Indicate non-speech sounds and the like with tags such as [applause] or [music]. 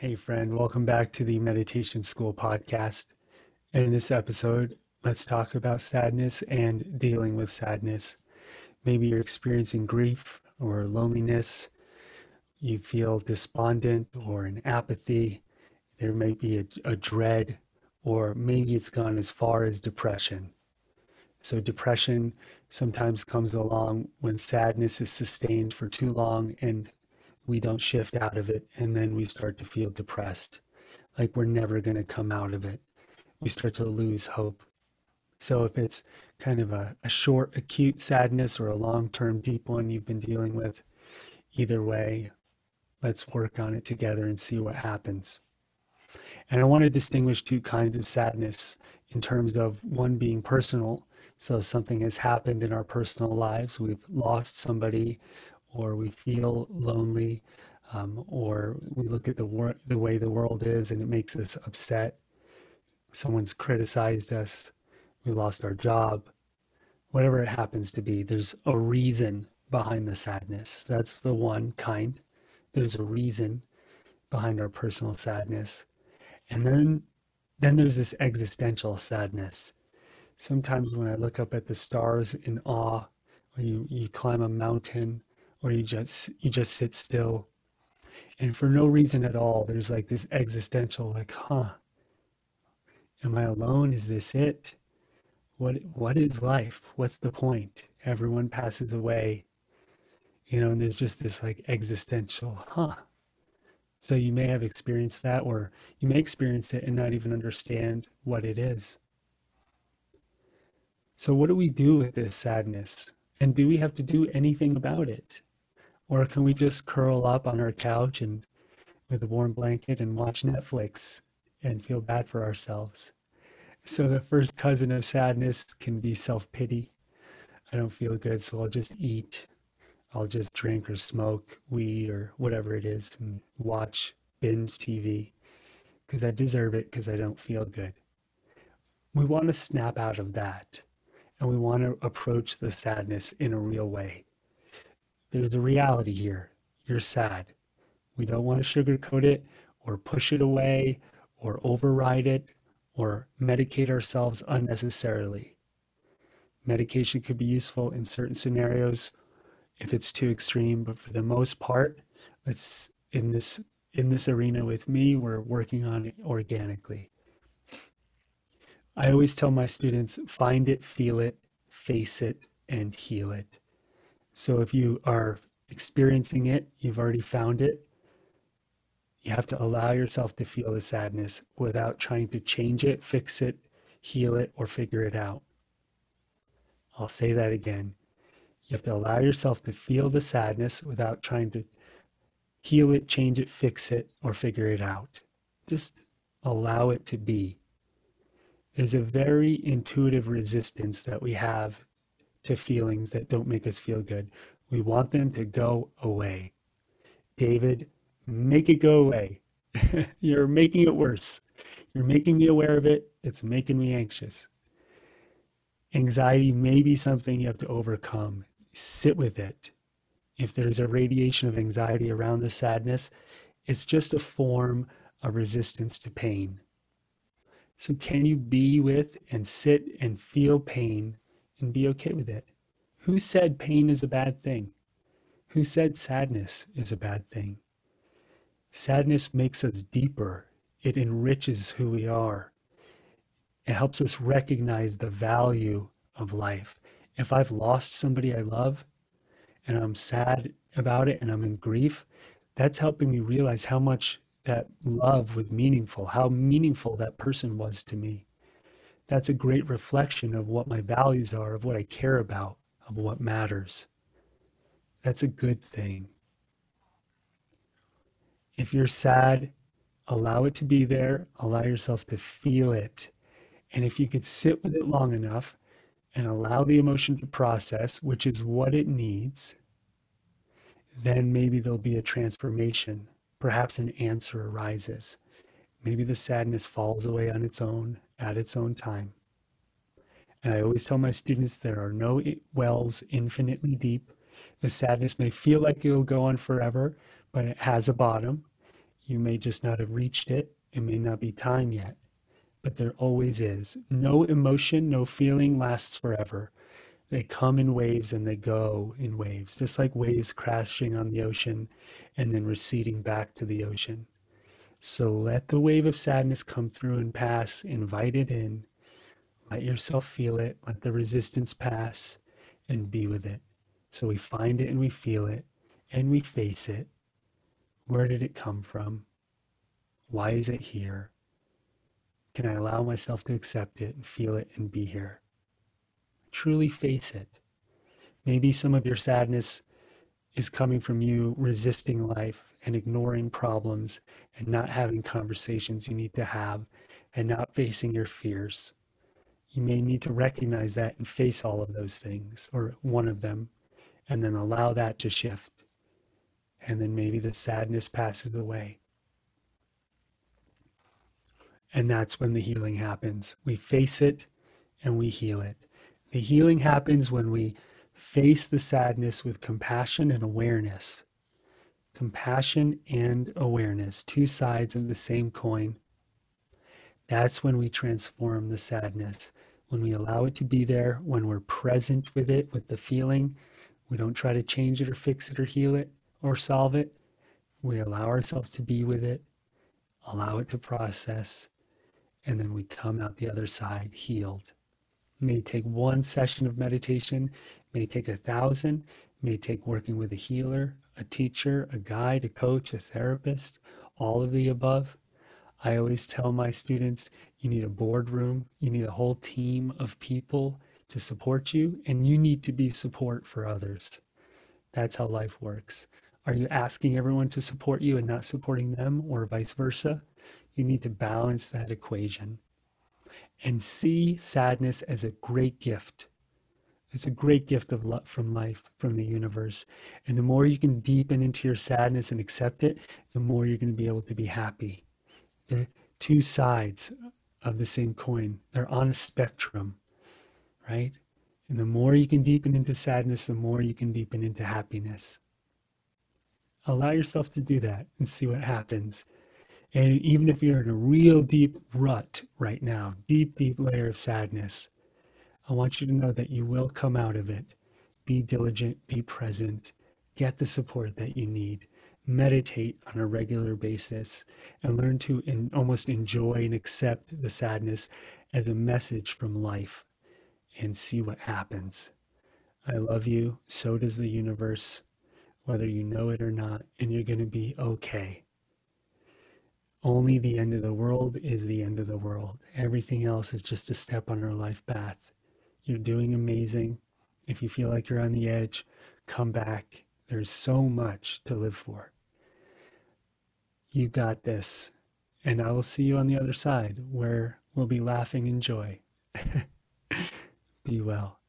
Hey, friend, welcome back to the Meditation School podcast. In this episode, let's talk about sadness and dealing with sadness. Maybe you're experiencing grief or loneliness, you feel despondent or an apathy, there may be a, a dread, or maybe it's gone as far as depression. So, depression sometimes comes along when sadness is sustained for too long and we don't shift out of it and then we start to feel depressed. Like we're never going to come out of it. We start to lose hope. So if it's kind of a, a short acute sadness or a long-term deep one you've been dealing with either way let's work on it together and see what happens. And i want to distinguish two kinds of sadness in terms of one being personal. So something has happened in our personal lives. We've lost somebody or we feel lonely, um, or we look at the wor- the way the world is and it makes us upset. Someone's criticized us, we lost our job, whatever it happens to be. There's a reason behind the sadness. That's the one kind. There's a reason behind our personal sadness, and then then there's this existential sadness. Sometimes when I look up at the stars in awe, or you, you climb a mountain, or you just you just sit still. And for no reason at all there's like this existential like huh am i alone? Is this it? What what is life? What's the point? Everyone passes away. You know and there's just this like existential huh. So you may have experienced that or you may experience it and not even understand what it is. So what do we do with this sadness? And do we have to do anything about it or can we just curl up on our couch and with a warm blanket and watch Netflix and feel bad for ourselves? So the first cousin of sadness can be self-pity. I don't feel good, so I'll just eat. I'll just drink or smoke weed or whatever it is and watch binge TV because I deserve it because I don't feel good. We want to snap out of that and we want to approach the sadness in a real way. There's a reality here. You're sad. We don't want to sugarcoat it or push it away or override it or medicate ourselves unnecessarily. Medication could be useful in certain scenarios if it's too extreme, but for the most part, let's in this in this arena with me, we're working on it organically. I always tell my students find it, feel it, face it, and heal it. So if you are experiencing it, you've already found it, you have to allow yourself to feel the sadness without trying to change it, fix it, heal it, or figure it out. I'll say that again. You have to allow yourself to feel the sadness without trying to heal it, change it, fix it, or figure it out. Just allow it to be. There's a very intuitive resistance that we have to feelings that don't make us feel good. We want them to go away. David, make it go away. [laughs] You're making it worse. You're making me aware of it. It's making me anxious. Anxiety may be something you have to overcome. Sit with it. If there's a radiation of anxiety around the sadness, it's just a form of resistance to pain. So, can you be with and sit and feel pain and be okay with it. Who said pain is a bad thing? Who said sadness is a bad thing? Sadness makes us deeper. It enriches who we are. It helps us recognize the value of life. If I've lost somebody I love and I'm sad about it and I'm in grief, that's helping me realize how much that love was meaningful, how meaningful that person was to me that's a great reflection of what my values are, of what I care about, of what matters. That's a good thing. If you're sad, allow it to be there, allow yourself to feel it. And if you could sit with it long enough and allow the emotion to process, which is what it needs, then maybe there'll be a transformation. Perhaps an answer arises. Maybe the sadness falls away on its own at its own time. And I always tell my students there are no wells infinitely deep. The sadness may feel like it'll go on forever, but it has a bottom. You may just not have reached it. It may not be time yet, but there always is. No emotion, no feeling lasts forever. They come in waves and they go in waves, just like waves crashing on the ocean and then receding back to the ocean. So let the wave of sadness come through and pass, invite it in, let yourself feel it, let the resistance pass, and be with it. So we find it and we feel it and we face it. Where did it come from? Why is it here? Can I allow myself to accept it and feel it and be here? Truly face it. Maybe some of your sadness is coming from you resisting life and ignoring problems and not having conversations you need to have and not facing your fears. You may need to recognize that and face all of those things or one of them and then allow that to shift. And then maybe the sadness passes away. And that's when the healing happens. We face it and we heal it. The healing happens when we face the sadness with compassion and awareness. Compassion and awareness, two sides of the same coin. That's when we transform the sadness. When we allow it to be there, when we're present with it, with the feeling, we don't try to change it or fix it or heal it or solve it. We allow ourselves to be with it, allow it to process, and then we come out the other side healed. May take one session of meditation, may take a thousand, may take working with a healer, a teacher, a guide, a coach, a therapist, all of the above. I always tell my students you need a boardroom, you need a whole team of people to support you, and you need to be support for others. That's how life works. Are you asking everyone to support you and not supporting them, or vice versa? You need to balance that equation and see sadness as a great gift. It's a great gift of love from life, from the universe. And the more you can deepen into your sadness and accept it, the more you're going to be able to be happy. They're two sides of the same coin. They're on a spectrum right? And the more you can deepen into sadness, the more you can deepen into happiness. Allow yourself to do that and see what happens. And even if you're in a real deep rut right now, deep, deep layer of sadness, I want you to know that you will come out of it. Be diligent, be present, get the support that you need. Meditate on a regular basis and learn to in, almost enjoy and accept the sadness as a message from life and see what happens. I love you. So does the universe, whether you know it or not, and you're going to be okay. Only the end of the world is the end of the world. Everything else is just a step on our life path. You're doing amazing. If you feel like you're on the edge, come back. There's so much to live for. You got this. And I will see you on the other side where we'll be laughing in joy. [laughs] Be well.